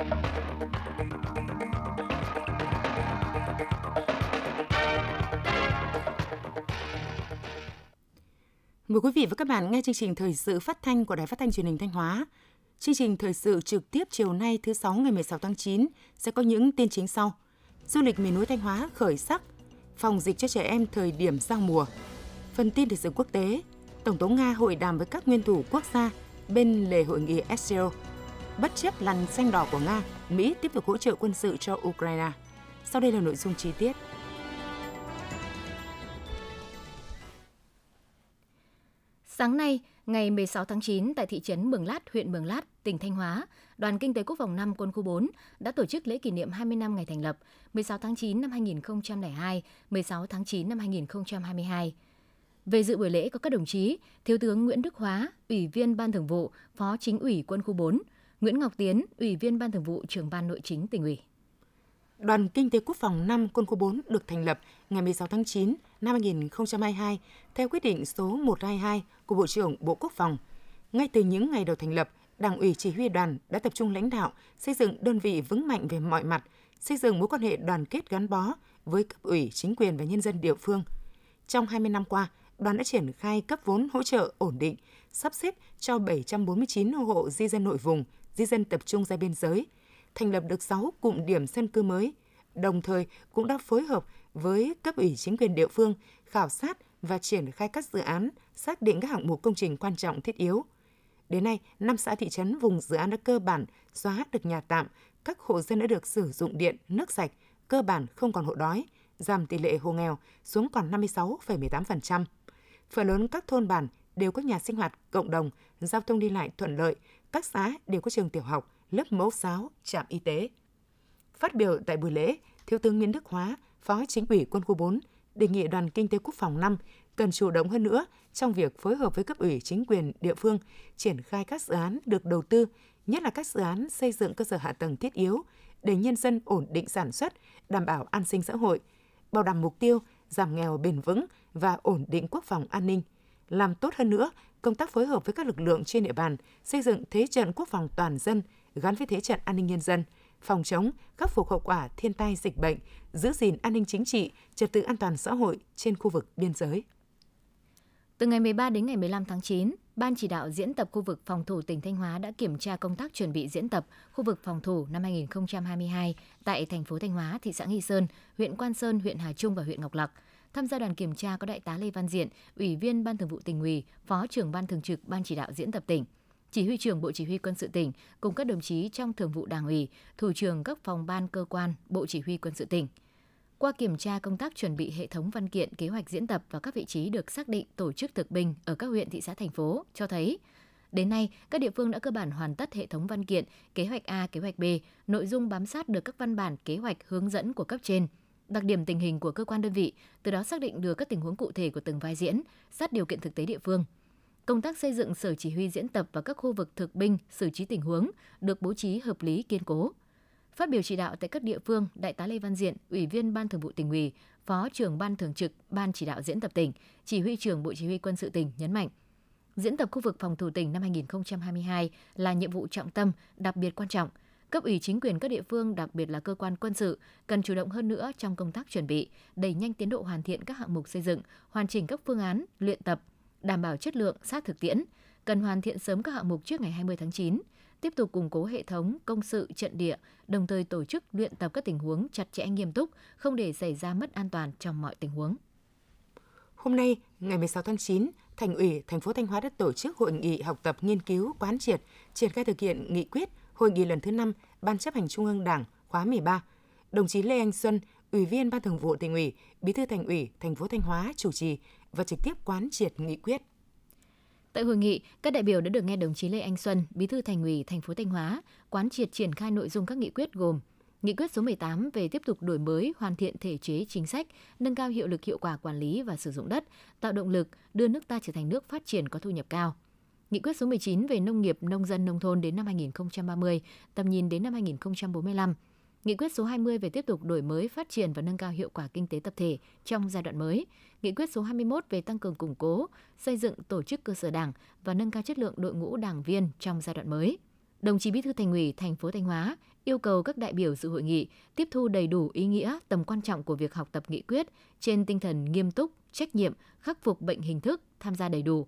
Mời quý vị và các bạn nghe chương trình thời sự phát thanh của Đài Phát thanh Truyền hình Thanh Hóa. Chương trình thời sự trực tiếp chiều nay thứ sáu ngày 16 tháng 9 sẽ có những tin chính sau. Du lịch miền núi Thanh Hóa khởi sắc, phòng dịch cho trẻ em thời điểm giao mùa. Phần tin thời sự quốc tế, Tổng thống Nga hội đàm với các nguyên thủ quốc gia bên lề hội nghị SCO. Bất chấp lằn xanh đỏ của Nga, Mỹ tiếp tục hỗ trợ quân sự cho Ukraine. Sau đây là nội dung chi tiết. Sáng nay, ngày 16 tháng 9 tại thị trấn Mường Lát, huyện Mường Lát, tỉnh Thanh Hóa, Đoàn Kinh tế Quốc phòng 5 Quân khu 4 đã tổ chức lễ kỷ niệm 20 năm ngày thành lập 16 tháng 9 năm 2002, 16 tháng 9 năm 2022. Về dự buổi lễ có các đồng chí Thiếu tướng Nguyễn Đức Hóa, Ủy viên Ban Thường vụ, Phó Chính ủy Quân khu 4, Nguyễn Ngọc Tiến, Ủy viên Ban Thường vụ, Trưởng ban Nội chính tỉnh ủy. Đoàn Kinh tế Quốc phòng 5 Quân khu 4 được thành lập ngày 16 tháng 9 năm 2022 theo quyết định số 122 của Bộ trưởng Bộ Quốc phòng. Ngay từ những ngày đầu thành lập, Đảng ủy chỉ huy đoàn đã tập trung lãnh đạo xây dựng đơn vị vững mạnh về mọi mặt, xây dựng mối quan hệ đoàn kết gắn bó với cấp ủy, chính quyền và nhân dân địa phương. Trong 20 năm qua, đoàn đã triển khai cấp vốn hỗ trợ ổn định, sắp xếp cho 749 hộ di dân nội vùng, di dân tập trung ra biên giới, thành lập được 6 cụm điểm dân cư mới, đồng thời cũng đã phối hợp với cấp ủy chính quyền địa phương khảo sát và triển khai các dự án, xác định các hạng mục công trình quan trọng thiết yếu. Đến nay, năm xã thị trấn vùng dự án đã cơ bản xóa được nhà tạm, các hộ dân đã được sử dụng điện, nước sạch, cơ bản không còn hộ đói, giảm tỷ lệ hộ nghèo xuống còn 56,18%. Phần lớn các thôn bản đều có nhà sinh hoạt cộng đồng, giao thông đi lại thuận lợi, các xã đều có trường tiểu học, lớp mẫu giáo, trạm y tế. Phát biểu tại buổi lễ, Thiếu tướng Nguyễn Đức Hóa, Phó Chính ủy Quân khu 4, đề nghị Đoàn Kinh tế Quốc phòng 5 cần chủ động hơn nữa trong việc phối hợp với cấp ủy chính quyền địa phương triển khai các dự án được đầu tư, nhất là các dự án xây dựng cơ sở hạ tầng thiết yếu để nhân dân ổn định sản xuất, đảm bảo an sinh xã hội, bảo đảm mục tiêu giảm nghèo bền vững và ổn định quốc phòng an ninh, làm tốt hơn nữa công tác phối hợp với các lực lượng trên địa bàn, xây dựng thế trận quốc phòng toàn dân gắn với thế trận an ninh nhân dân – phòng chống, khắc phục hậu quả thiên tai dịch bệnh, giữ gìn an ninh chính trị, trật tự an toàn xã hội trên khu vực biên giới. Từ ngày 13 đến ngày 15 tháng 9, Ban chỉ đạo diễn tập khu vực phòng thủ tỉnh Thanh Hóa đã kiểm tra công tác chuẩn bị diễn tập khu vực phòng thủ năm 2022 tại thành phố Thanh Hóa, thị xã Nghi Sơn, huyện Quan Sơn, huyện Hà Trung và huyện Ngọc Lặc. Tham gia đoàn kiểm tra có đại tá Lê Văn Diện, Ủy viên Ban Thường vụ tỉnh ủy, Phó trưởng Ban Thường trực Ban chỉ đạo diễn tập tỉnh. Chỉ huy trưởng Bộ Chỉ huy Quân sự tỉnh cùng các đồng chí trong Thường vụ Đảng ủy, thủ trưởng các phòng ban cơ quan Bộ Chỉ huy Quân sự tỉnh. Qua kiểm tra công tác chuẩn bị hệ thống văn kiện kế hoạch diễn tập và các vị trí được xác định tổ chức thực binh ở các huyện, thị xã, thành phố cho thấy Đến nay, các địa phương đã cơ bản hoàn tất hệ thống văn kiện, kế hoạch A, kế hoạch B, nội dung bám sát được các văn bản kế hoạch hướng dẫn của cấp trên, đặc điểm tình hình của cơ quan đơn vị, từ đó xác định được các tình huống cụ thể của từng vai diễn, sát điều kiện thực tế địa phương – công tác xây dựng sở chỉ huy diễn tập và các khu vực thực binh, xử trí tình huống được bố trí hợp lý kiên cố. Phát biểu chỉ đạo tại các địa phương, Đại tá Lê Văn Diện, Ủy viên Ban Thường vụ tỉnh ủy, Phó trưởng Ban Thường trực Ban chỉ đạo diễn tập tỉnh, Chỉ huy trưởng Bộ Chỉ huy Quân sự tỉnh nhấn mạnh, diễn tập khu vực phòng thủ tỉnh năm 2022 là nhiệm vụ trọng tâm, đặc biệt quan trọng. Cấp ủy chính quyền các địa phương, đặc biệt là cơ quan quân sự, cần chủ động hơn nữa trong công tác chuẩn bị, đẩy nhanh tiến độ hoàn thiện các hạng mục xây dựng, hoàn chỉnh các phương án, luyện tập, đảm bảo chất lượng sát thực tiễn, cần hoàn thiện sớm các hạng mục trước ngày 20 tháng 9, tiếp tục củng cố hệ thống công sự trận địa, đồng thời tổ chức luyện tập các tình huống chặt chẽ nghiêm túc, không để xảy ra mất an toàn trong mọi tình huống. Hôm nay, ngày 16 tháng 9, Thành ủy thành phố Thanh Hóa đã tổ chức hội nghị học tập nghiên cứu quán triệt triển khai thực hiện nghị quyết hội nghị lần thứ 5 Ban chấp hành Trung ương Đảng khóa 13. Đồng chí Lê Anh Xuân, Ủy viên Ban Thường vụ Tỉnh ủy, Bí thư Thành ủy thành phố Thanh Hóa chủ trì và trực tiếp quán triệt nghị quyết. Tại hội nghị, các đại biểu đã được nghe đồng chí Lê Anh Xuân, Bí thư Thành ủy thành phố Thanh Hóa, quán triệt triển khai nội dung các nghị quyết gồm Nghị quyết số 18 về tiếp tục đổi mới, hoàn thiện thể chế chính sách, nâng cao hiệu lực hiệu quả quản lý và sử dụng đất, tạo động lực đưa nước ta trở thành nước phát triển có thu nhập cao. Nghị quyết số 19 về nông nghiệp, nông dân, nông thôn đến năm 2030, tầm nhìn đến năm 2045. Nghị quyết số 20 về tiếp tục đổi mới, phát triển và nâng cao hiệu quả kinh tế tập thể trong giai đoạn mới. Nghị quyết số 21 về tăng cường củng cố, xây dựng tổ chức cơ sở đảng và nâng cao chất lượng đội ngũ đảng viên trong giai đoạn mới. Đồng chí Bí thư Thành ủy thành phố Thanh Hóa yêu cầu các đại biểu dự hội nghị tiếp thu đầy đủ ý nghĩa, tầm quan trọng của việc học tập nghị quyết trên tinh thần nghiêm túc, trách nhiệm, khắc phục bệnh hình thức, tham gia đầy đủ.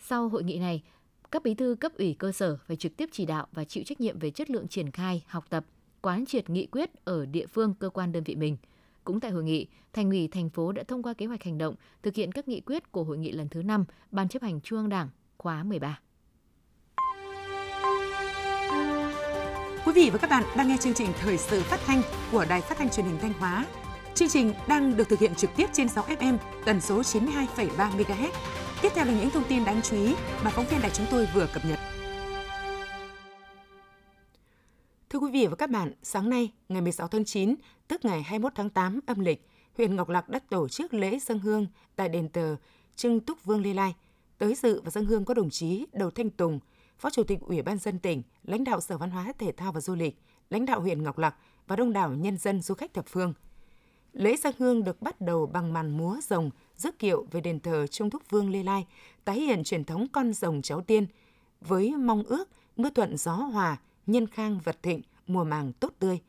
Sau hội nghị này, các bí thư cấp ủy cơ sở phải trực tiếp chỉ đạo và chịu trách nhiệm về chất lượng triển khai, học tập, quán triệt nghị quyết ở địa phương cơ quan đơn vị mình. Cũng tại hội nghị, Thành ủy thành phố đã thông qua kế hoạch hành động thực hiện các nghị quyết của hội nghị lần thứ 5 Ban chấp hành Trung ương Đảng khóa 13. Quý vị và các bạn đang nghe chương trình thời sự phát thanh của Đài Phát thanh Truyền hình Thanh Hóa. Chương trình đang được thực hiện trực tiếp trên 6 FM tần số 92,3 MHz. Tiếp theo là những thông tin đáng chú ý mà phóng viên đài chúng tôi vừa cập nhật. Thưa quý vị và các bạn, sáng nay, ngày 16 tháng 9, tức ngày 21 tháng 8 âm lịch, huyện Ngọc Lặc đã tổ chức lễ dân hương tại đền thờ Trưng Túc Vương Lê Lai. Tới dự và dân hương có đồng chí Đầu Thanh Tùng, Phó Chủ tịch Ủy ban dân tỉnh, lãnh đạo Sở Văn hóa Thể thao và Du lịch, lãnh đạo huyện Ngọc Lặc và đông đảo nhân dân du khách thập phương. Lễ dân hương được bắt đầu bằng màn múa rồng rước kiệu về đền thờ Trung Thúc Vương Lê Lai, tái hiện truyền thống con rồng cháu tiên, với mong ước mưa thuận gió hòa, nhân khang vật thịnh, mùa màng tốt tươi.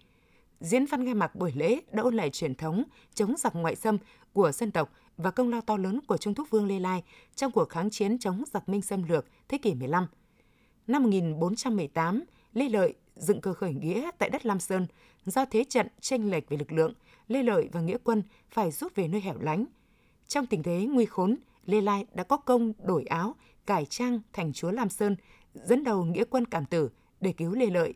Diễn văn khai mạc buổi lễ đã ôn lại truyền thống chống giặc ngoại xâm của dân tộc và công lao to lớn của Trung Thúc Vương Lê Lai trong cuộc kháng chiến chống giặc Minh xâm lược thế kỷ 15. Năm 1418, Lê Lợi dựng cơ khởi nghĩa tại đất Lam Sơn. Do thế trận tranh lệch về lực lượng, Lê Lợi và Nghĩa quân phải rút về nơi hẻo lánh. Trong tình thế nguy khốn, Lê Lai đã có công đổi áo, cải trang thành chúa Lam Sơn, dẫn đầu Nghĩa quân cảm tử để cứu Lê Lợi.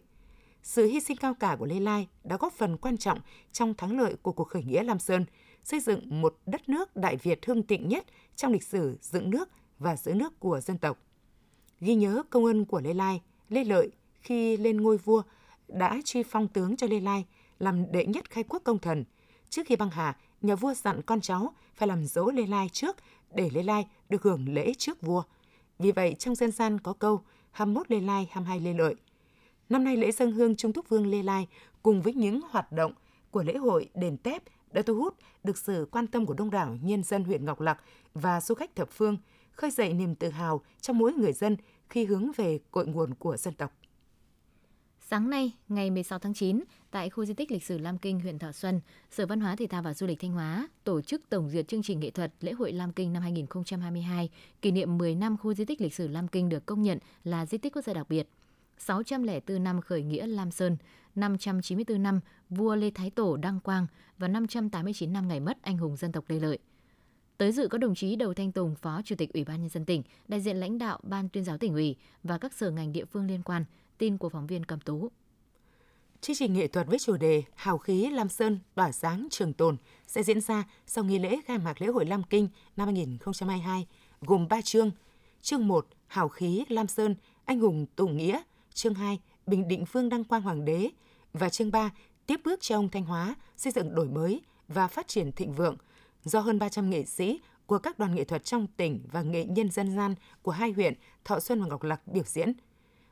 Sự hy sinh cao cả của Lê Lai đã góp phần quan trọng trong thắng lợi của cuộc khởi nghĩa Lam Sơn, xây dựng một đất nước Đại Việt hương tịnh nhất trong lịch sử dựng nước và giữ nước của dân tộc ghi nhớ công ơn của Lê Lai, Lê Lợi khi lên ngôi vua đã truy phong tướng cho Lê Lai làm đệ nhất khai quốc công thần. Trước khi băng hà, nhà vua dặn con cháu phải làm dỗ Lê Lai trước để Lê Lai được hưởng lễ trước vua. Vì vậy, trong dân gian có câu 21 Lê Lai, 22 Lê Lợi. Năm nay lễ dân hương Trung Thúc Vương Lê Lai cùng với những hoạt động của lễ hội đền Tép đã thu hút được sự quan tâm của đông đảo nhân dân huyện Ngọc Lặc và du khách thập phương – khơi dậy niềm tự hào trong mỗi người dân khi hướng về cội nguồn của dân tộc. Sáng nay, ngày 16 tháng 9, tại khu di tích lịch sử Lam Kinh, huyện Thọ Xuân, Sở Văn hóa Thể thao và Du lịch Thanh Hóa tổ chức tổng duyệt chương trình nghệ thuật lễ hội Lam Kinh năm 2022, kỷ niệm 10 năm khu di tích lịch sử Lam Kinh được công nhận là di tích quốc gia đặc biệt. 604 năm khởi nghĩa Lam Sơn, 594 năm vua Lê Thái Tổ đăng quang và 589 năm ngày mất anh hùng dân tộc Lê Lợi – Tới dự có đồng chí Đầu Thanh Tùng, Phó Chủ tịch Ủy ban nhân dân tỉnh, đại diện lãnh đạo Ban tuyên giáo tỉnh ủy và các sở ngành địa phương liên quan. Tin của phóng viên Cầm Tú. Chương trình nghệ thuật với chủ đề Hào khí Lam Sơn tỏa sáng trường tồn sẽ diễn ra sau nghi lễ khai mạc lễ hội Lam Kinh năm 2022, gồm 3 chương. Chương 1, Hào khí Lam Sơn, anh hùng tùng nghĩa. Chương 2, Bình Định Phương Đăng Quang Hoàng đế. Và chương 3, Tiếp bước cho ông Thanh Hóa, xây dựng đổi mới và phát triển thịnh vượng – do hơn 300 nghệ sĩ của các đoàn nghệ thuật trong tỉnh và nghệ nhân dân gian của hai huyện Thọ Xuân và Ngọc Lặc biểu diễn.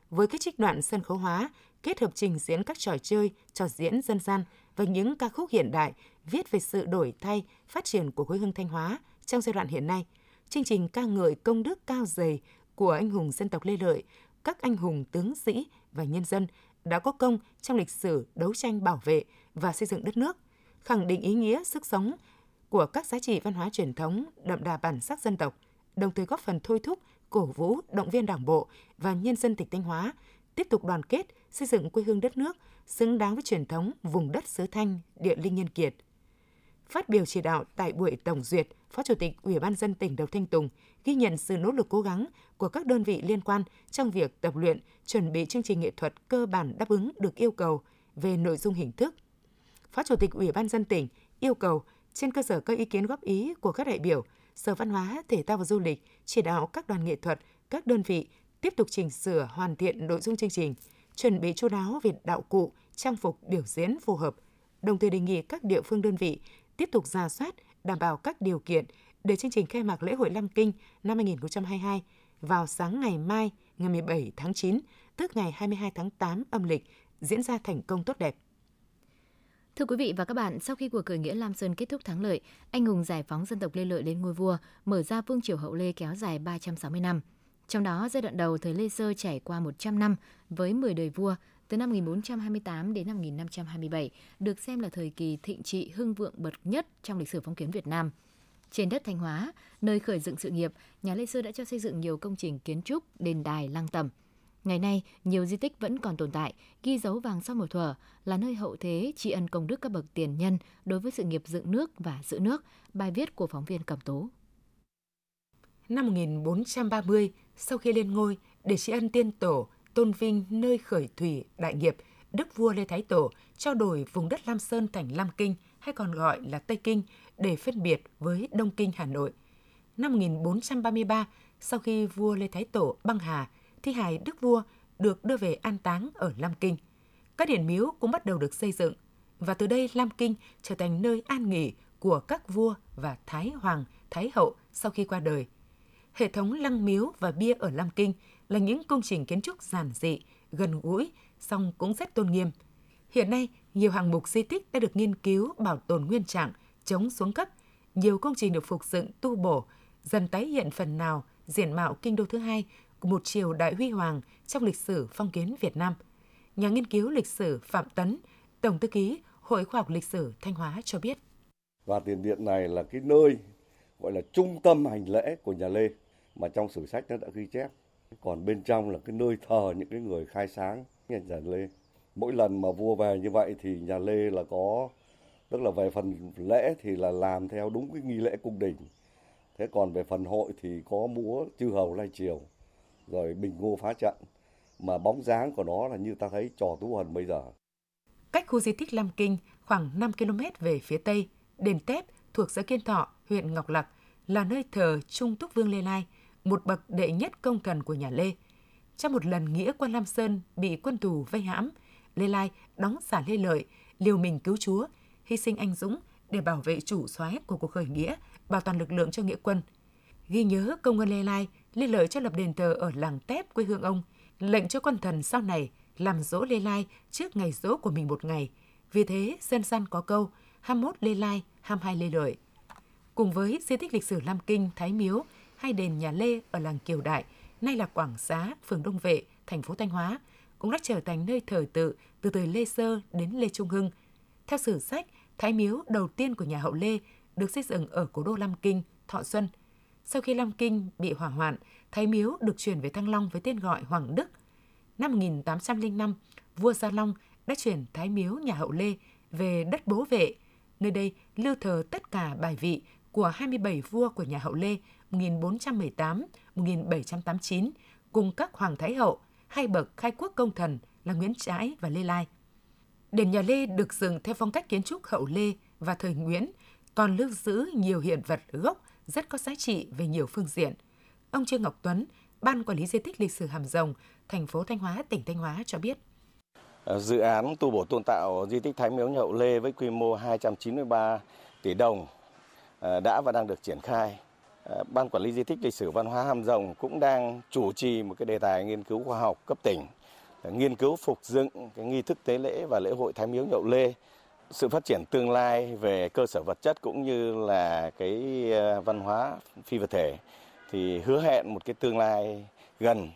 Với các trích đoạn sân khấu hóa, kết hợp trình diễn các trò chơi, trò diễn dân gian và những ca khúc hiện đại viết về sự đổi thay, phát triển của quê hương Thanh Hóa trong giai đoạn hiện nay. Chương trình ca ngợi công đức cao dày của anh hùng dân tộc Lê Lợi, các anh hùng tướng sĩ và nhân dân đã có công trong lịch sử đấu tranh bảo vệ và xây dựng đất nước, khẳng định ý nghĩa sức sống của các giá trị văn hóa truyền thống đậm đà bản sắc dân tộc, đồng thời góp phần thôi thúc, cổ vũ, động viên Đảng bộ và nhân dân tỉnh Thanh Hóa tiếp tục đoàn kết, xây dựng quê hương đất nước xứng đáng với truyền thống vùng đất xứ Thanh, địa linh nhân kiệt. Phát biểu chỉ đạo tại buổi tổng duyệt, Phó Chủ tịch Ủy ban dân tỉnh Đầu Thanh Tùng ghi nhận sự nỗ lực cố gắng của các đơn vị liên quan trong việc tập luyện, chuẩn bị chương trình nghệ thuật cơ bản đáp ứng được yêu cầu về nội dung hình thức. Phó Chủ tịch Ủy ban dân tỉnh yêu cầu trên cơ sở các ý kiến góp ý của các đại biểu, Sở Văn hóa, Thể thao và Du lịch chỉ đạo các đoàn nghệ thuật, các đơn vị tiếp tục chỉnh sửa hoàn thiện nội dung chương trình, chuẩn bị chú đáo về đạo cụ, trang phục biểu diễn phù hợp, đồng thời đề nghị các địa phương đơn vị tiếp tục ra soát, đảm bảo các điều kiện để chương trình khai mạc lễ hội Lam Kinh năm 2022 vào sáng ngày mai, ngày 17 tháng 9, tức ngày 22 tháng 8 âm lịch, diễn ra thành công tốt đẹp. Thưa quý vị và các bạn, sau khi cuộc khởi nghĩa Lam Sơn kết thúc thắng lợi, anh hùng giải phóng dân tộc Lê Lợi lên ngôi vua, mở ra vương triều hậu Lê kéo dài 360 năm. Trong đó, giai đoạn đầu thời Lê Sơ trải qua 100 năm với 10 đời vua, từ năm 1428 đến năm 1527, được xem là thời kỳ thịnh trị hưng vượng bậc nhất trong lịch sử phong kiến Việt Nam. Trên đất Thanh Hóa, nơi khởi dựng sự nghiệp, nhà Lê Sơ đã cho xây dựng nhiều công trình kiến trúc, đền đài, lăng tẩm. Ngày nay, nhiều di tích vẫn còn tồn tại, ghi dấu vàng sau một thuở, là nơi hậu thế tri ân công đức các bậc tiền nhân đối với sự nghiệp dựng nước và giữ nước. Bài viết của phóng viên Cẩm tú Năm 1430, sau khi lên ngôi, để tri ân tiên tổ, tôn vinh nơi khởi thủy đại nghiệp, Đức vua Lê Thái Tổ trao đổi vùng đất Lam Sơn thành Lam Kinh hay còn gọi là Tây Kinh để phân biệt với Đông Kinh Hà Nội. Năm 1433, sau khi vua Lê Thái Tổ băng hà, thi hài đức vua được đưa về an táng ở Lam Kinh. Các điện miếu cũng bắt đầu được xây dựng và từ đây Lam Kinh trở thành nơi an nghỉ của các vua và thái hoàng, thái hậu sau khi qua đời. Hệ thống lăng miếu và bia ở Lam Kinh là những công trình kiến trúc giản dị, gần gũi, song cũng rất tôn nghiêm. Hiện nay, nhiều hạng mục di tích đã được nghiên cứu bảo tồn nguyên trạng, chống xuống cấp. Nhiều công trình được phục dựng, tu bổ, dần tái hiện phần nào diện mạo kinh đô thứ hai của một triều đại huy hoàng trong lịch sử phong kiến Việt Nam. Nhà nghiên cứu lịch sử Phạm Tấn, Tổng thư ký Hội Khoa học Lịch sử Thanh Hóa cho biết. Và tiền điện này là cái nơi gọi là trung tâm hành lễ của nhà Lê mà trong sử sách nó đã ghi chép. Còn bên trong là cái nơi thờ những cái người khai sáng nhà Lê. Mỗi lần mà vua về như vậy thì nhà Lê là có tức là về phần lễ thì là làm theo đúng cái nghi lễ cung đình thế còn về phần hội thì có múa chư hầu lai triều rồi bình ngô phá trận. Mà bóng dáng của nó là như ta thấy trò tú hần bây giờ. Cách khu di tích Lam Kinh khoảng 5 km về phía tây đền Tép thuộc xã Kiên Thọ huyện Ngọc Lặc là nơi thờ Trung Túc Vương Lê Lai một bậc đệ nhất công thần của nhà Lê. Trong một lần nghĩa quân Lam Sơn bị quân tù vây hãm Lê Lai đóng giả Lê Lợi liều mình cứu chúa hy sinh anh dũng để bảo vệ chủ soái của cuộc khởi nghĩa, bảo toàn lực lượng cho nghĩa quân. Ghi nhớ công ơn Lê Lai, Lê Lợi cho lập đền thờ ở làng Tép quê hương ông, lệnh cho quân thần sau này làm dỗ Lê Lai trước ngày dỗ của mình một ngày. Vì thế, dân gian có câu 21 Lê Lai, 22 Lê Lợi. Cùng với di tích lịch sử Lam Kinh, Thái Miếu hay đền nhà Lê ở làng Kiều Đại, nay là Quảng Xá, phường Đông Vệ, thành phố Thanh Hóa, cũng đã trở thành nơi thờ tự từ thời Lê Sơ đến Lê Trung Hưng. Theo sử sách, Thái miếu đầu tiên của nhà hậu Lê được xây dựng ở cố đô Lam Kinh, Thọ Xuân. Sau khi Lam Kinh bị hỏa hoạn, Thái miếu được chuyển về Thăng Long với tên gọi Hoàng Đức. Năm 1805, vua Gia Long đã chuyển Thái miếu nhà hậu Lê về đất bố vệ. Nơi đây lưu thờ tất cả bài vị của 27 vua của nhà hậu Lê 1418-1789 cùng các hoàng thái hậu, hai bậc khai quốc công thần là Nguyễn Trãi và Lê Lai. Đền nhà Lê được dựng theo phong cách kiến trúc hậu Lê và thời Nguyễn, còn lưu giữ nhiều hiện vật gốc rất có giá trị về nhiều phương diện. Ông Trương Ngọc Tuấn, Ban Quản lý Di tích Lịch sử Hàm Rồng, thành phố Thanh Hóa, tỉnh Thanh Hóa cho biết. Ờ, dự án tu bổ tôn tạo di tích Thái Miếu Nhậu Lê với quy mô 293 tỷ đồng ờ, đã và đang được triển khai. Ờ, Ban Quản lý Di tích Lịch sử Văn hóa Hàm Rồng cũng đang chủ trì một cái đề tài nghiên cứu khoa học cấp tỉnh nghiên cứu phục dựng cái nghi thức tế lễ và lễ hội Thái Miếu Nhậu Lê sự phát triển tương lai về cơ sở vật chất cũng như là cái ờ, văn hóa phi vật thể thì hứa hẹn một cái tương lai gần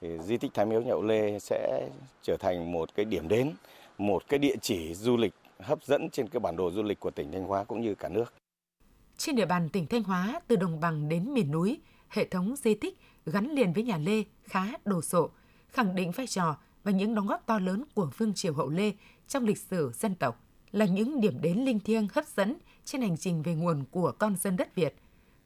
thì di tích Thái Miếu Nhậu Lê sẽ trở thành một cái điểm đến, một cái địa chỉ du lịch hấp dẫn trên cái bản đồ du lịch của tỉnh Thanh Hóa cũng như cả nước. Trên địa bàn tỉnh Thanh Hóa, từ đồng bằng đến miền núi, hệ thống di tích gắn liền với nhà Lê khá đồ sộ, khẳng định vai trò và những đóng góp to lớn của Vương triều Hậu Lê trong lịch sử dân tộc là những điểm đến linh thiêng hấp dẫn trên hành trình về nguồn của con dân đất Việt.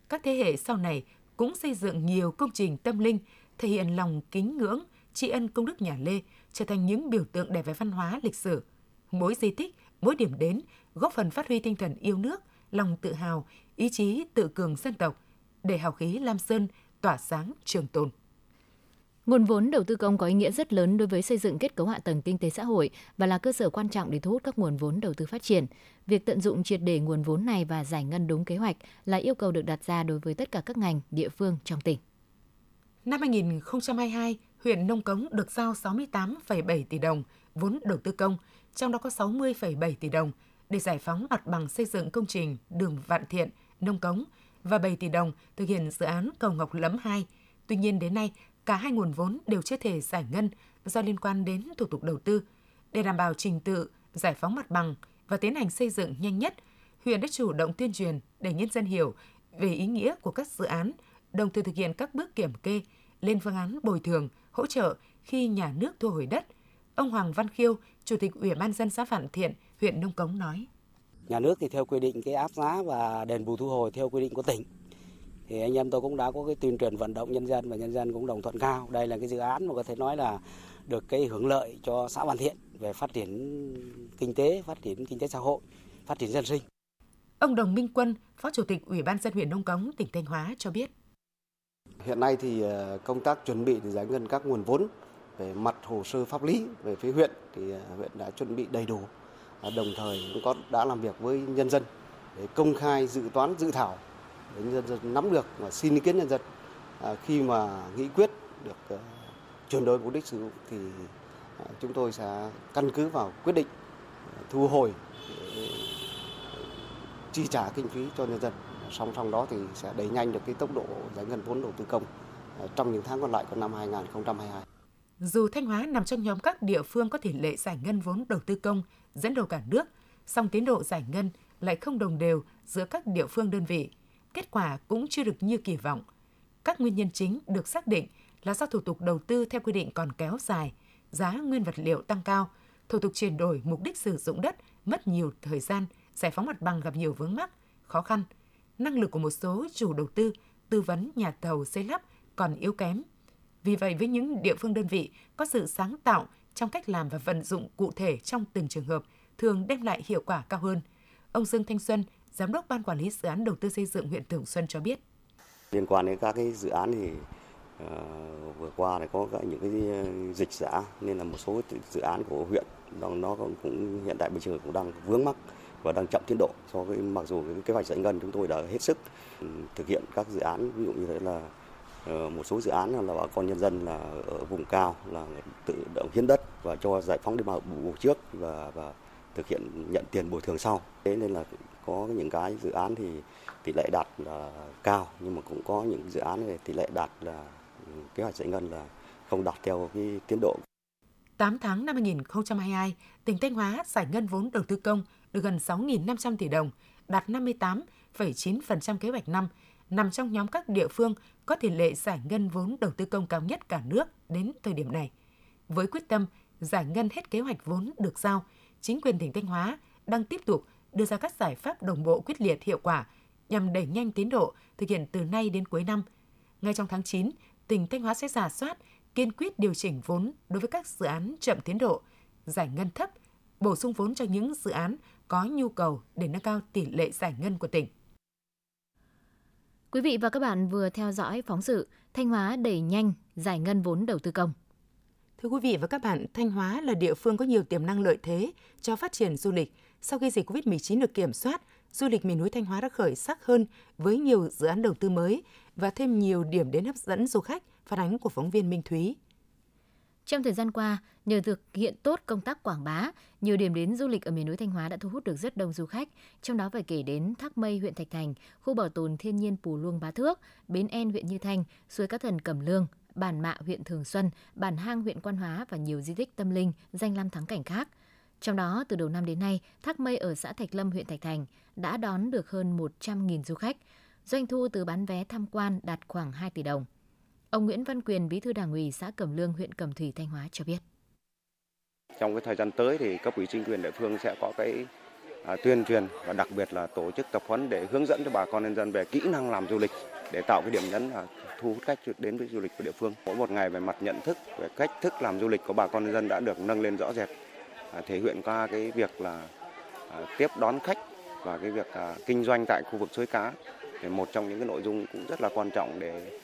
Các thế hệ sau này cũng xây dựng nhiều công trình tâm linh thể hiện lòng kính ngưỡng, tri ân công đức nhà Lê trở thành những biểu tượng đẹp về văn hóa lịch sử. Mỗi di tích, mỗi điểm đến góp phần phát huy tinh thần yêu nước, lòng tự hào, ý chí tự cường dân tộc để hào khí Lam Sơn tỏa sáng trường tồn. Nguồn vốn đầu tư công có ý nghĩa rất lớn đối với xây dựng kết cấu hạ tầng kinh tế xã hội và là cơ sở quan trọng để thu hút các nguồn vốn đầu tư phát triển. Việc tận dụng triệt để nguồn vốn này và giải ngân đúng kế hoạch là yêu cầu được đặt ra đối với tất cả các ngành, địa phương trong tỉnh. Năm 2022, huyện Nông Cống được giao 68,7 tỷ đồng vốn đầu tư công, trong đó có 60,7 tỷ đồng để giải phóng mặt bằng xây dựng công trình đường Vạn Thiện, Nông Cống và 7 tỷ đồng thực hiện dự án cầu Ngọc Lẫm 2. Tuy nhiên đến nay, cả hai nguồn vốn đều chưa thể giải ngân do liên quan đến thủ tục đầu tư. Để đảm bảo trình tự, giải phóng mặt bằng và tiến hành xây dựng nhanh nhất, huyện đã chủ động tuyên truyền để nhân dân hiểu về ý nghĩa của các dự án, đồng thời thực hiện các bước kiểm kê, lên phương án bồi thường, hỗ trợ khi nhà nước thu hồi đất. Ông Hoàng Văn Khiêu, Chủ tịch Ủy ban dân xã phản Thiện, huyện Nông Cống nói. Nhà nước thì theo quy định cái áp giá và đền bù thu hồi theo quy định của tỉnh. Thì anh em tôi cũng đã có cái tuyên truyền vận động nhân dân và nhân dân cũng đồng thuận cao. Đây là cái dự án mà có thể nói là được cái hưởng lợi cho xã Vạn Thiện về phát triển kinh tế, phát triển kinh tế xã hội, phát triển dân sinh. Ông Đồng Minh Quân, Phó Chủ tịch Ủy ban dân huyện Nông Cống, tỉnh Thanh Hóa cho biết. Hiện nay thì ờ, công tác chuẩn bị để giải ngân các nguồn vốn về mặt hồ sơ pháp lý về phía huyện thì ờ, huyện đã chuẩn bị đầy đủ đồng thời cũng có đã làm việc với nhân dân để công khai dự toán dự thảo để nhân dân nắm được và xin ý kiến nhân dân à, khi mà nghị quyết được ờ, chuyển đổi mục đích sử dụng thì ờ, chúng tôi sẽ căn cứ vào quyết định ờ, thu hồi chi trả kinh phí cho nhân dân song song đó thì sẽ đẩy nhanh được cái tốc độ giải ngân vốn đầu tư công trong những tháng còn lại của năm 2022. Dù Thanh Hóa nằm trong nhóm các địa phương có tỷ lệ giải ngân vốn đầu tư công dẫn đầu cả nước, song tiến độ giải ngân lại không đồng đều giữa các địa phương đơn vị. Kết quả cũng chưa được như kỳ vọng. Các nguyên nhân chính được xác định là do thủ tục đầu tư theo quy định còn kéo dài, giá nguyên vật liệu tăng cao, thủ tục chuyển đổi mục đích sử dụng đất mất nhiều thời gian, giải phóng mặt bằng gặp nhiều vướng mắc, khó khăn. Năng lực của một số chủ đầu tư, tư vấn nhà thầu xây lắp còn yếu kém. Vì vậy, với những địa phương đơn vị có sự sáng tạo trong cách làm và vận dụng cụ thể trong từng trường hợp thường đem lại hiệu quả cao hơn. Ông Dương Thanh Xuân, Giám đốc Ban Quản lý Dự án Đầu tư xây dựng huyện Thường Xuân cho biết. Liên quan đến các cái dự án thì uh, vừa qua thì có những cái ờ, dịch giả nên là một số dự án của huyện nó cũng, cũng hiện tại bây giờ cũng đang vướng mắc và đang chậm tiến độ so với mặc dù cái kế hoạch giải ngân chúng tôi đã hết sức ừ, thực hiện các dự án ví dụ như thế là ờ, một số dự án là bà con nhân dân là ở vùng cao là tự động hiến đất và cho giải phóng đi bù bù trước và và thực hiện nhận tiền bồi thường sau thế nên là có những cái dự án thì tỷ lệ đạt là cao nhưng mà cũng có những dự án thì tỷ lệ đạt là ừ, kế hoạch giải ngân là không đạt theo cái tiến độ 8 tháng năm 2022, tỉnh Thanh Hóa giải ngân vốn đầu tư công được gần 6.500 tỷ đồng, đạt 58,9% kế hoạch năm, nằm trong nhóm các địa phương có tỷ lệ giải ngân vốn đầu tư công cao nhất cả nước đến thời điểm này. Với quyết tâm giải ngân hết kế hoạch vốn được giao, chính quyền tỉnh Thanh Hóa đang tiếp tục đưa ra các giải pháp đồng bộ quyết liệt hiệu quả nhằm đẩy nhanh tiến độ thực hiện từ nay đến cuối năm. Ngay trong tháng 9, tỉnh Thanh Hóa sẽ giả soát, kiên quyết điều chỉnh vốn đối với các dự án chậm tiến độ, giải ngân thấp, bổ sung vốn cho những dự án có nhu cầu để nâng cao tỷ lệ giải ngân của tỉnh. Quý vị và các bạn vừa theo dõi phóng sự Thanh Hóa đẩy nhanh giải ngân vốn đầu tư công. Thưa quý vị và các bạn, Thanh Hóa là địa phương có nhiều tiềm năng lợi thế cho phát triển du lịch. Sau khi dịch COVID-19 được kiểm soát, du lịch miền núi Thanh Hóa đã khởi sắc hơn với nhiều dự án đầu tư mới và thêm nhiều điểm đến hấp dẫn du khách, phản ánh của phóng viên Minh Thúy. Trong thời gian qua, nhờ thực hiện tốt công tác quảng bá, nhiều điểm đến du lịch ở miền núi Thanh Hóa đã thu hút được rất đông du khách, trong đó phải kể đến Thác Mây huyện Thạch Thành, khu bảo tồn thiên nhiên Pù Luông Bá Thước, Bến En huyện Như Thanh, suối Cá Thần Cẩm Lương, Bản Mạ huyện Thường Xuân, Bản Hang huyện Quan Hóa và nhiều di tích tâm linh, danh lam thắng cảnh khác. Trong đó, từ đầu năm đến nay, Thác Mây ở xã Thạch Lâm, huyện Thạch Thành đã đón được hơn 100.000 du khách. Doanh thu từ bán vé tham quan đạt khoảng 2 tỷ đồng. Ông Nguyễn Văn Quyền, Bí thư Đảng ủy xã Cẩm Lương, huyện Cẩm Thủy, Thanh Hóa cho biết. Trong cái thời gian tới thì cấp ủy chính quyền địa phương sẽ có cái à, tuyên truyền và đặc biệt là tổ chức tập huấn để hướng dẫn cho bà con nhân dân về kỹ năng làm du lịch để tạo cái điểm nhấn là thu hút khách đến với du lịch của địa phương. Mỗi một ngày về mặt nhận thức về cách thức làm du lịch của bà con nhân dân đã được nâng lên rõ rệt, À, thể hiện qua cái việc là à, tiếp đón khách và cái việc à, kinh doanh tại khu vực suối cá thì một trong những cái nội dung cũng rất là quan trọng để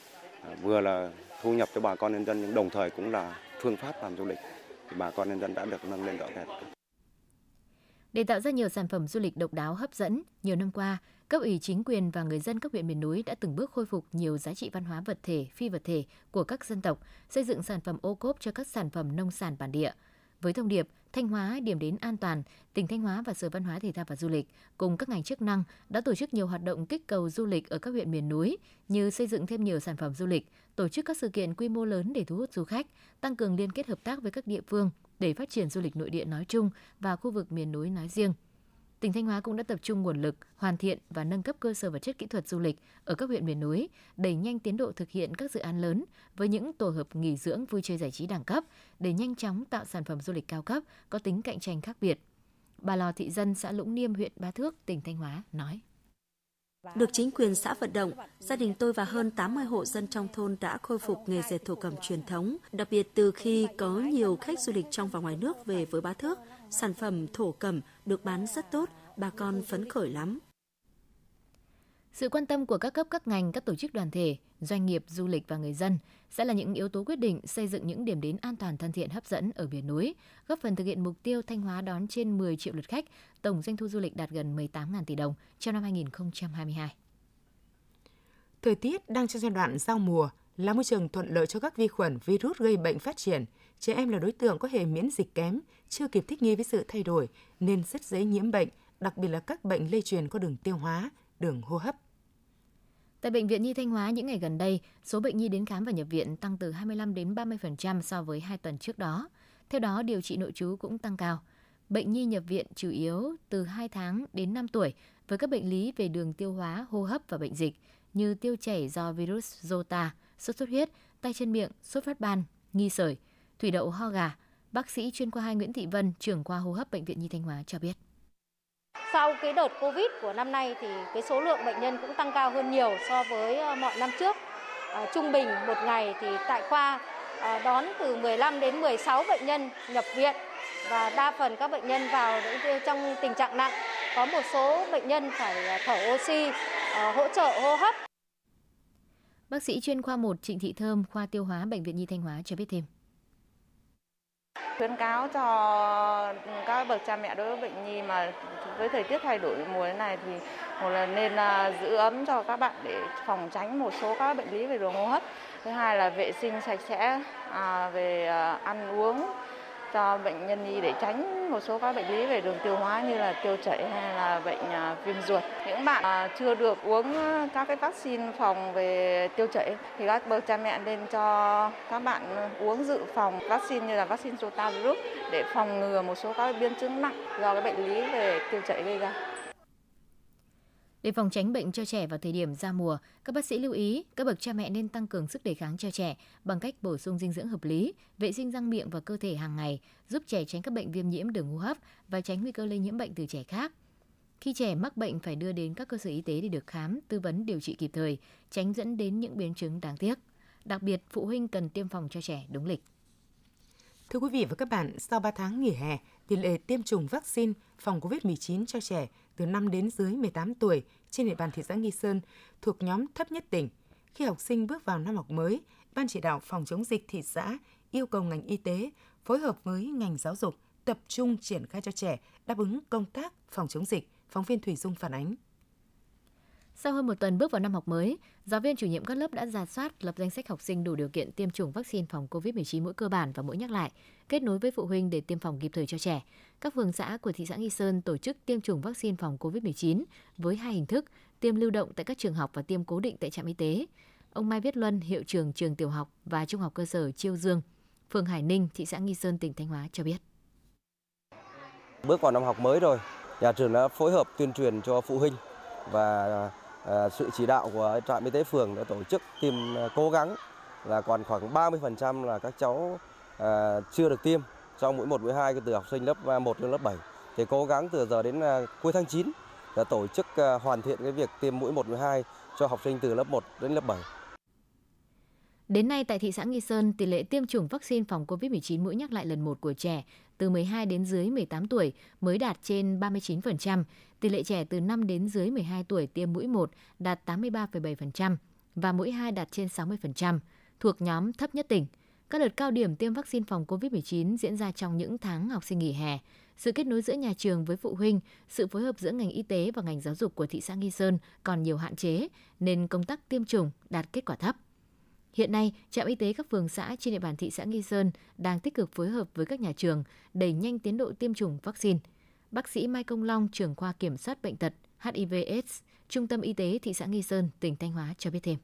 vừa là thu nhập cho bà con nhân dân nhưng đồng thời cũng là phương pháp làm du lịch thì bà con nhân dân đã được nâng lên rõ rệt. Để tạo ra nhiều sản phẩm du lịch độc đáo hấp dẫn, nhiều năm qua, cấp ủy chính quyền và người dân các huyện miền núi đã từng bước khôi phục nhiều giá trị văn hóa vật thể, phi vật thể của các dân tộc, xây dựng sản phẩm ô cốp cho các sản phẩm nông sản bản địa. Với thông điệp Thanh Hóa điểm đến an toàn, tỉnh Thanh Hóa và Sở Văn hóa Thể thao và Du lịch cùng các ngành chức năng đã tổ chức nhiều hoạt động kích cầu du lịch ở các huyện miền núi như xây dựng thêm nhiều sản phẩm du lịch, tổ chức các sự kiện quy mô lớn để thu hút du khách, tăng cường liên kết hợp tác với các địa phương để phát triển du lịch nội địa nói chung và khu vực miền núi nói riêng tỉnh Thanh Hóa cũng đã tập trung nguồn lực, hoàn thiện và nâng cấp cơ sở vật chất kỹ thuật du lịch ở các huyện miền núi, đẩy nhanh tiến độ thực hiện các dự án lớn với những tổ hợp nghỉ dưỡng vui chơi giải trí đẳng cấp để nhanh chóng tạo sản phẩm du lịch cao cấp có tính cạnh tranh khác biệt. Bà Lò Thị Dân, xã Lũng Niêm, huyện Ba Thước, tỉnh Thanh Hóa nói. Được chính quyền xã vận động, gia đình tôi và hơn 80 hộ dân trong thôn đã khôi phục nghề dệt thổ cẩm truyền thống, đặc biệt từ khi có nhiều khách du lịch trong và ngoài nước về với Bá Thước, sản phẩm thổ cẩm được bán rất tốt, bà con phấn khởi lắm. Sự quan tâm của các cấp các ngành, các tổ chức đoàn thể, doanh nghiệp, du lịch và người dân sẽ là những yếu tố quyết định xây dựng những điểm đến an toàn thân thiện hấp dẫn ở miền núi, góp phần thực hiện mục tiêu Thanh Hóa đón trên 10 triệu lượt khách, tổng doanh thu du lịch đạt gần 18.000 tỷ đồng trong năm 2022. Thời tiết đang trong giai đoạn giao mùa là môi trường thuận lợi cho các vi khuẩn, virus gây bệnh phát triển. Trẻ em là đối tượng có hệ miễn dịch kém, chưa kịp thích nghi với sự thay đổi nên rất dễ nhiễm bệnh, đặc biệt là các bệnh lây truyền qua đường tiêu hóa, đường hô hấp. Tại Bệnh viện Nhi Thanh Hóa những ngày gần đây, số bệnh nhi đến khám và nhập viện tăng từ 25 đến 30% so với 2 tuần trước đó. Theo đó, điều trị nội trú cũng tăng cao. Bệnh nhi nhập viện chủ yếu từ 2 tháng đến 5 tuổi với các bệnh lý về đường tiêu hóa, hô hấp và bệnh dịch như tiêu chảy do virus Rota, sốt xuất huyết, tay chân miệng, sốt phát ban, nghi sởi, thủy đậu ho gà. Bác sĩ chuyên khoa 2 Nguyễn Thị Vân, trưởng khoa hô hấp Bệnh viện Nhi Thanh Hóa cho biết. Sau cái đợt Covid của năm nay thì cái số lượng bệnh nhân cũng tăng cao hơn nhiều so với ờ, mọi năm trước. À, trung bình một ngày thì tại khoa à, đón từ 15 đến 16 bệnh nhân nhập viện và đa phần các bệnh nhân vào trong tình trạng nặng. Có một số bệnh nhân phải thở oxy, à, hỗ trợ hô hấp. Bác sĩ chuyên khoa 1 Trịnh Thị Thơm, khoa tiêu hóa Bệnh viện Nhi Thanh Hóa cho biết thêm. Khuyến cáo cho các bậc cha mẹ đối với bệnh nhi mà với thời tiết thay đổi mùa này thì một là nên à, giữ ấm cho các bạn để phòng tránh một số các bệnh lý về đường hô hấp. Thứ hai là vệ sinh sạch sẽ à, về à, ăn uống cho bệnh nhân nhi để tránh một số các bệnh lý về đường tiêu hóa như là tiêu chảy hay là bệnh à, viêm ruột. Những bạn à, chưa được uống à, các cái vaccine phòng về tiêu chảy, thì các bậc cha mẹ nên cho các bạn uống dự phòng vaccine như là vaccine rotavirus để phòng ngừa một số các biến chứng nặng do cái bệnh lý về tiêu chảy gây ra. Để phòng tránh bệnh cho trẻ vào thời điểm ra mùa, các bác sĩ lưu ý các bậc cha mẹ nên tăng cường sức đề kháng cho trẻ bằng cách bổ sung dinh dưỡng hợp lý, vệ sinh răng miệng và cơ thể hàng ngày, giúp trẻ tránh các bệnh viêm nhiễm đường hô hấp và tránh nguy cơ lây nhiễm bệnh từ trẻ khác. Khi trẻ mắc bệnh phải đưa đến các cơ sở y tế để được khám, tư vấn điều trị kịp thời, tránh dẫn đến những biến chứng đáng tiếc. Đặc biệt, phụ huynh cần tiêm phòng cho trẻ đúng lịch. Thưa quý vị và các bạn, sau 3 tháng nghỉ hè, tỷ lệ tiêm chủng vaccine phòng COVID-19 cho trẻ từ 5 đến dưới 18 tuổi trên địa bàn thị xã Nghi Sơn thuộc nhóm thấp nhất tỉnh. Khi học sinh bước vào năm học mới, Ban chỉ đạo phòng chống dịch thị xã yêu cầu ngành y tế phối hợp với ngành giáo dục tập trung triển khai cho trẻ đáp ứng công tác phòng chống dịch, phóng viên Thủy Dung phản ánh. Sau hơn một tuần bước vào năm học mới, giáo viên chủ nhiệm các lớp đã ra soát lập danh sách học sinh đủ điều kiện tiêm chủng vaccine phòng COVID-19 mũi cơ bản và mũi nhắc lại, kết nối với phụ huynh để tiêm phòng kịp thời cho trẻ. Các phường xã của thị xã Nghi Sơn tổ chức tiêm chủng vaccine phòng COVID-19 với hai hình thức, tiêm lưu động tại các trường học và tiêm cố định tại trạm y tế. Ông Mai Viết Luân, hiệu trưởng trường tiểu học và trung học cơ sở Chiêu Dương, phường Hải Ninh, thị xã Nghi Sơn, tỉnh Thanh Hóa cho biết. Bước vào năm học mới rồi, nhà trường đã phối hợp tuyên truyền cho phụ huynh và Ờ, sự chỉ đạo của trạm y tế phường đã tổ chức tìm ờ, cố gắng là còn khoảng 30% là các cháu ờ, chưa được tiêm trong mũi 1, mũi 2 từ học sinh lớp 1 đến lớp 7. Thì cố gắng từ giờ đến cuối tháng 9 đã tổ chức hoàn thiện cái việc tiêm mũi 1, mũi 2 cho học sinh từ lớp 1 đến lớp 7. Đến nay tại thị xã Nghi Sơn, tỷ lệ tiêm chủng vaccine phòng COVID-19 mũi nhắc lại lần 1 của trẻ từ 12 đến dưới 18 tuổi mới đạt trên 39%, tỷ lệ trẻ từ 5 đến dưới 12 tuổi tiêm mũi 1 đạt 83,7% và mũi 2 đạt trên 60%, thuộc nhóm thấp nhất tỉnh. Các đợt cao điểm tiêm vaccine phòng COVID-19 diễn ra trong những tháng học sinh nghỉ hè. Sự kết nối giữa nhà trường với phụ huynh, sự phối hợp giữa ngành y tế và ngành giáo dục của thị xã Nghi Sơn còn nhiều hạn chế, nên công tác tiêm chủng đạt kết quả thấp. Hiện nay, trạm y tế các phường xã trên địa bàn thị xã Nghi Sơn đang tích cực phối hợp với các nhà trường đẩy nhanh tiến độ tiêm chủng vaccine. Bác sĩ Mai Công Long, trưởng khoa kiểm soát bệnh tật HIV/AIDS, Trung tâm Y tế thị xã Nghi Sơn, tỉnh Thanh Hóa cho biết thêm.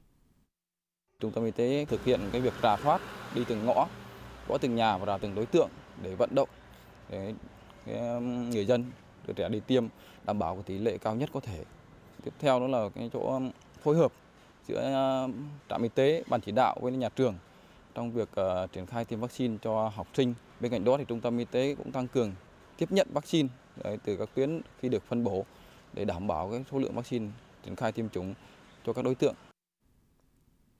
Trung tâm y tế thực hiện cái việc rà soát đi từng ngõ, gõ từng nhà và rà từng đối tượng để vận động để um, người dân đưa trẻ đi tiêm đảm bảo cái tỷ lệ cao nhất có thể. Tiếp theo đó là cái chỗ um, phối hợp giữa ờ, trạm y tế, ban chỉ đạo với nhà trường trong việc uh, triển khai tiêm vaccine cho học sinh. Bên cạnh đó thì trung tâm y tế cũng tăng cường tiếp nhận vaccine từ các tuyến khi được phân bổ để đảm bảo cái số lượng vaccine triển khai tiêm chủng cho các đối tượng.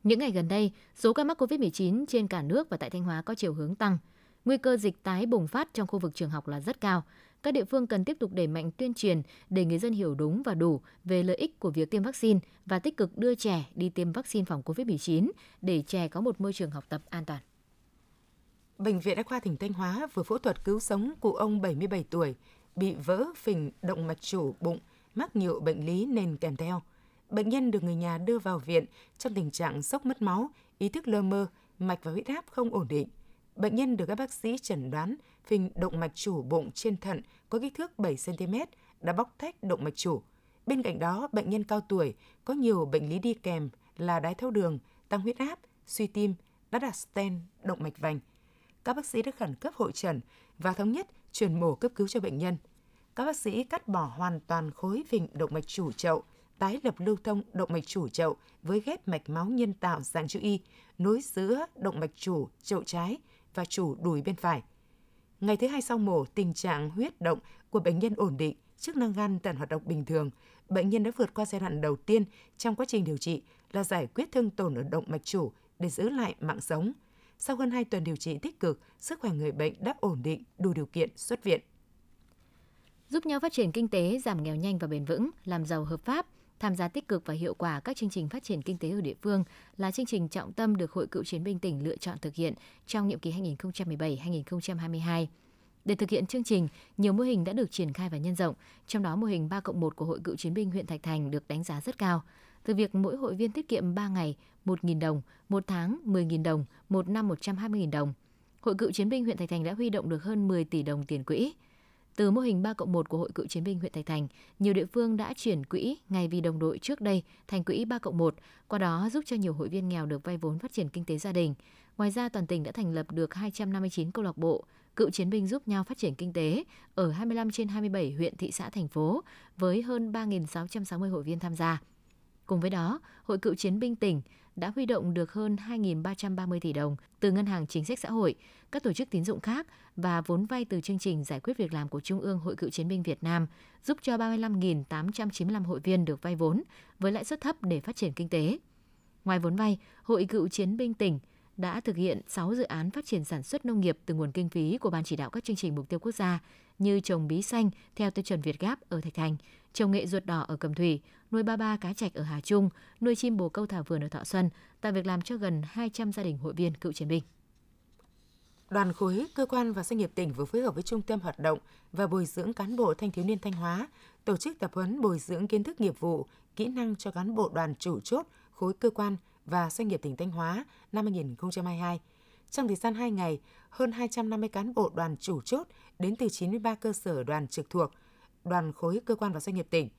Những ngày gần đây, số ca mắc COVID-19 trên cả nước và tại Thanh Hóa có chiều hướng tăng. Nguy cơ dịch tái bùng phát trong khu vực trường học là rất cao. Các địa phương cần tiếp tục đẩy mạnh tuyên truyền để người dân hiểu đúng và đủ về lợi ích của việc tiêm vaccine và tích cực đưa trẻ đi tiêm vaccine phòng COVID-19 để trẻ có một môi trường học tập an toàn. Bệnh viện Đa khoa tỉnh Thanh Hóa vừa phẫu thuật cứu sống cụ ông 77 tuổi bị vỡ phình động mạch chủ bụng, mắc nhiều bệnh lý nền kèm theo. Bệnh nhân được người nhà đưa vào viện trong tình trạng sốc mất máu, ý thức lơ mơ, mạch và huyết áp không ổn định. Bệnh nhân được các bác sĩ chẩn đoán phình động mạch chủ bụng trên thận có kích thước 7 cm đã bóc tách động mạch chủ. Bên cạnh đó, bệnh nhân cao tuổi có nhiều bệnh lý đi kèm là đái tháo đường, tăng huyết áp, suy tim, đã đặt stent động mạch vành. Các bác sĩ đã khẩn cấp hội trần và thống nhất chuyển mổ cấp cứu cho bệnh nhân. Các bác sĩ cắt bỏ hoàn toàn khối phình động mạch chủ chậu, tái lập lưu thông động mạch chủ chậu với ghép mạch máu nhân tạo dạng chữ Y, nối giữa động mạch chủ chậu trái và chủ đùi bên phải. Ngày thứ hai sau mổ, tình trạng huyết động của bệnh nhân ổn định, chức năng gan tận hoạt động bình thường. Bệnh nhân đã vượt qua giai đoạn đầu tiên trong quá trình điều trị là giải quyết thương tổn ở động mạch chủ để giữ lại mạng sống. Sau hơn 2 tuần điều trị tích cực, sức khỏe người bệnh đã ổn định, đủ điều kiện xuất viện. Giúp nhau phát triển kinh tế, giảm nghèo nhanh và bền vững, làm giàu hợp pháp, tham gia tích cực và hiệu quả các chương trình phát triển kinh tế ở địa phương là chương trình trọng tâm được Hội Cựu chiến binh tỉnh lựa chọn thực hiện trong nhiệm kỳ 2017-2022. Để thực hiện chương trình, nhiều mô hình đã được triển khai và nhân rộng, trong đó mô hình 3 cộng 1 của Hội Cựu chiến binh huyện Thạch Thành được đánh giá rất cao. Từ việc mỗi hội viên tiết kiệm 3 ngày 1.000 đồng, 1 tháng 10.000 đồng, 1 năm 120.000 đồng. Hội Cựu chiến binh huyện Thạch Thành đã huy động được hơn 10 tỷ đồng tiền quỹ. Từ mô hình 3 cộng 1 của Hội Cựu chiến binh huyện Thạch Thành, nhiều địa phương đã chuyển quỹ ngày vì đồng đội trước đây thành quỹ 3 cộng 1, qua đó giúp cho nhiều hội viên nghèo được vay vốn phát triển kinh tế gia đình. Ngoài ra, toàn tỉnh đã thành lập được 259 câu lạc bộ, cựu chiến binh giúp nhau phát triển kinh tế ở 25 trên 27 huyện, thị xã, thành phố với hơn 3.660 hội viên tham gia. Cùng với đó, Hội Cựu chiến binh tỉnh đã huy động được hơn 2.330 tỷ đồng từ Ngân hàng Chính sách Xã hội, các tổ chức tín dụng khác và vốn vay từ chương trình giải quyết việc làm của Trung ương Hội Cựu chiến binh Việt Nam, giúp cho 35.895 hội viên được vay vốn với lãi suất thấp để phát triển kinh tế. Ngoài vốn vay, Hội Cựu chiến binh tỉnh đã thực hiện 6 dự án phát triển sản xuất nông nghiệp từ nguồn kinh phí của Ban chỉ đạo các chương trình mục tiêu quốc gia như trồng bí xanh theo tiêu chuẩn Việt Gáp ở Thạch Thành, trồng nghệ ruột đỏ ở Cẩm Thủy, nuôi ba ba cá trạch ở Hà Trung, nuôi chim bồ câu thả vườn ở Thọ Xuân, tạo việc làm cho gần 200 gia đình hội viên cựu chiến binh. Đoàn khối, cơ quan và doanh nghiệp tỉnh vừa phối hợp với Trung tâm hoạt động và bồi dưỡng cán bộ thanh thiếu niên Thanh Hóa tổ chức tập huấn bồi dưỡng kiến thức nghiệp vụ, kỹ năng cho cán bộ đoàn chủ chốt khối cơ quan và doanh nghiệp tỉnh Thanh Hóa năm 2022. Trong thời gian 2 ngày, hơn 250 cán bộ đoàn chủ chốt đến từ 93 cơ sở đoàn trực thuộc, đoàn khối cơ quan và doanh nghiệp tỉnh.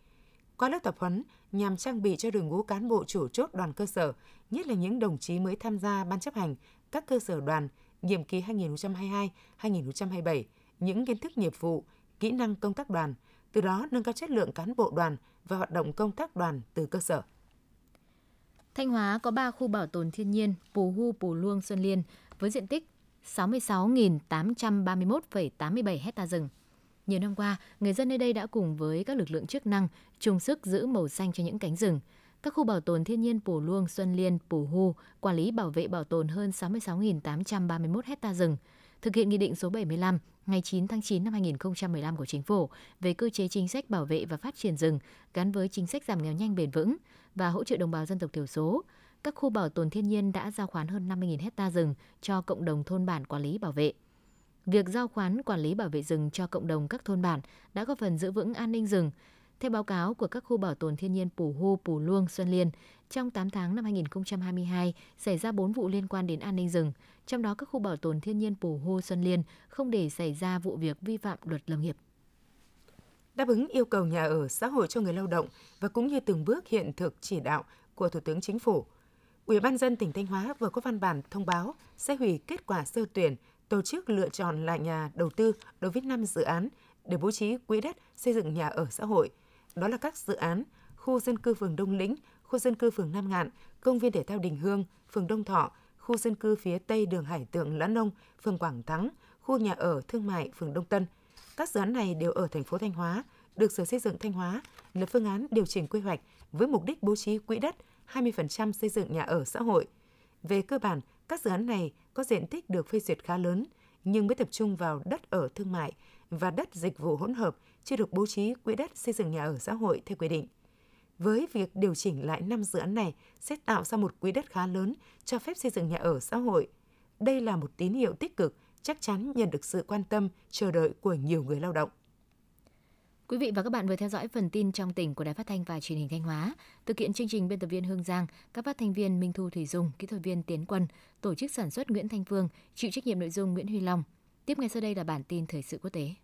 Qua lớp tập huấn nhằm trang bị cho đội ngũ cán bộ chủ chốt đoàn cơ sở, nhất là những đồng chí mới tham gia ban chấp hành các cơ sở đoàn nhiệm kỳ 2022-2027, những kiến thức nghiệp vụ, kỹ năng công tác đoàn, từ đó nâng cao chất lượng cán bộ đoàn và hoạt động công tác đoàn từ cơ sở. Thanh Hóa có 3 khu bảo tồn thiên nhiên Pù Hu, Pù Luông, Xuân Liên với diện tích 66.831,87 hecta rừng. Nhiều năm qua, người dân nơi đây đã cùng với các lực lượng chức năng chung sức giữ màu xanh cho những cánh rừng. Các khu bảo tồn thiên nhiên Pù Luông, Xuân Liên, Pù Hu quản lý bảo vệ bảo tồn hơn 66.831 hecta rừng, thực hiện Nghị định số 75 ngày 9 tháng 9 năm 2015 của Chính phủ về cơ chế chính sách bảo vệ và phát triển rừng gắn với chính sách giảm nghèo nhanh bền vững và hỗ trợ đồng bào dân tộc thiểu số. Các khu bảo tồn thiên nhiên đã giao khoán hơn 50.000 hecta rừng cho cộng đồng thôn bản quản lý bảo vệ. Việc giao khoán quản lý bảo vệ rừng cho cộng đồng các thôn bản đã góp phần giữ vững an ninh rừng, Theo báo cáo của các khu bảo tồn thiên nhiên Pù Hu, Pù Luông, Xuân Liên, trong 8 tháng năm 2022 xảy ra 4 vụ liên quan đến an ninh rừng, trong đó các khu bảo tồn thiên nhiên Pù Hu, Xuân Liên không để xảy ra vụ việc vi phạm luật lâm nghiệp. Đáp ứng yêu cầu nhà ở xã hội cho người lao động và cũng như từng bước hiện thực chỉ đạo của Thủ tướng Chính phủ, Ủy ban dân tỉnh Thanh Hóa vừa có văn bản thông báo sẽ hủy kết quả sơ tuyển tổ chức lựa chọn lại nhà đầu tư đối với 5 dự án để bố trí quỹ đất xây dựng nhà ở xã hội. Đó là các dự án khu dân cư phường Đông Lĩnh, khu dân cư phường Nam Ngạn, công viên thể thao Đình Hương, phường Đông Thọ, khu dân cư phía tây đường Hải Tượng Lãn Nông, phường Quảng Thắng, khu nhà ở thương mại phường Đông Tân. Các dự án này đều ở thành phố Thanh Hóa, được Sở Xây dựng Thanh Hóa lập phương án điều chỉnh quy hoạch với mục đích bố trí quỹ đất 20% xây dựng nhà ở xã hội. Về cơ bản, các dự án này có diện tích được phê duyệt khá lớn, nhưng mới tập trung vào đất ở thương mại và đất dịch vụ hỗn hợp chưa được bố trí quỹ đất xây dựng nhà ở xã hội theo quy định. Với việc điều chỉnh lại 5 dự án này sẽ tạo ra một quỹ đất khá lớn cho phép xây dựng nhà ở xã hội. Đây là một tín hiệu tích cực, chắc chắn nhận được sự quan tâm, chờ đợi của nhiều người lao động. Quý vị và các bạn vừa theo dõi phần tin trong tỉnh của Đài Phát thanh và Truyền hình Thanh Hóa. Thực hiện chương trình biên tập viên Hương Giang, các phát thanh viên Minh Thu Thủy Dung, kỹ thuật viên Tiến Quân, tổ chức sản xuất Nguyễn Thanh Phương, chịu trách nhiệm nội dung Nguyễn Huy Long. Tiếp ngay sau đây là bản tin thời sự quốc tế.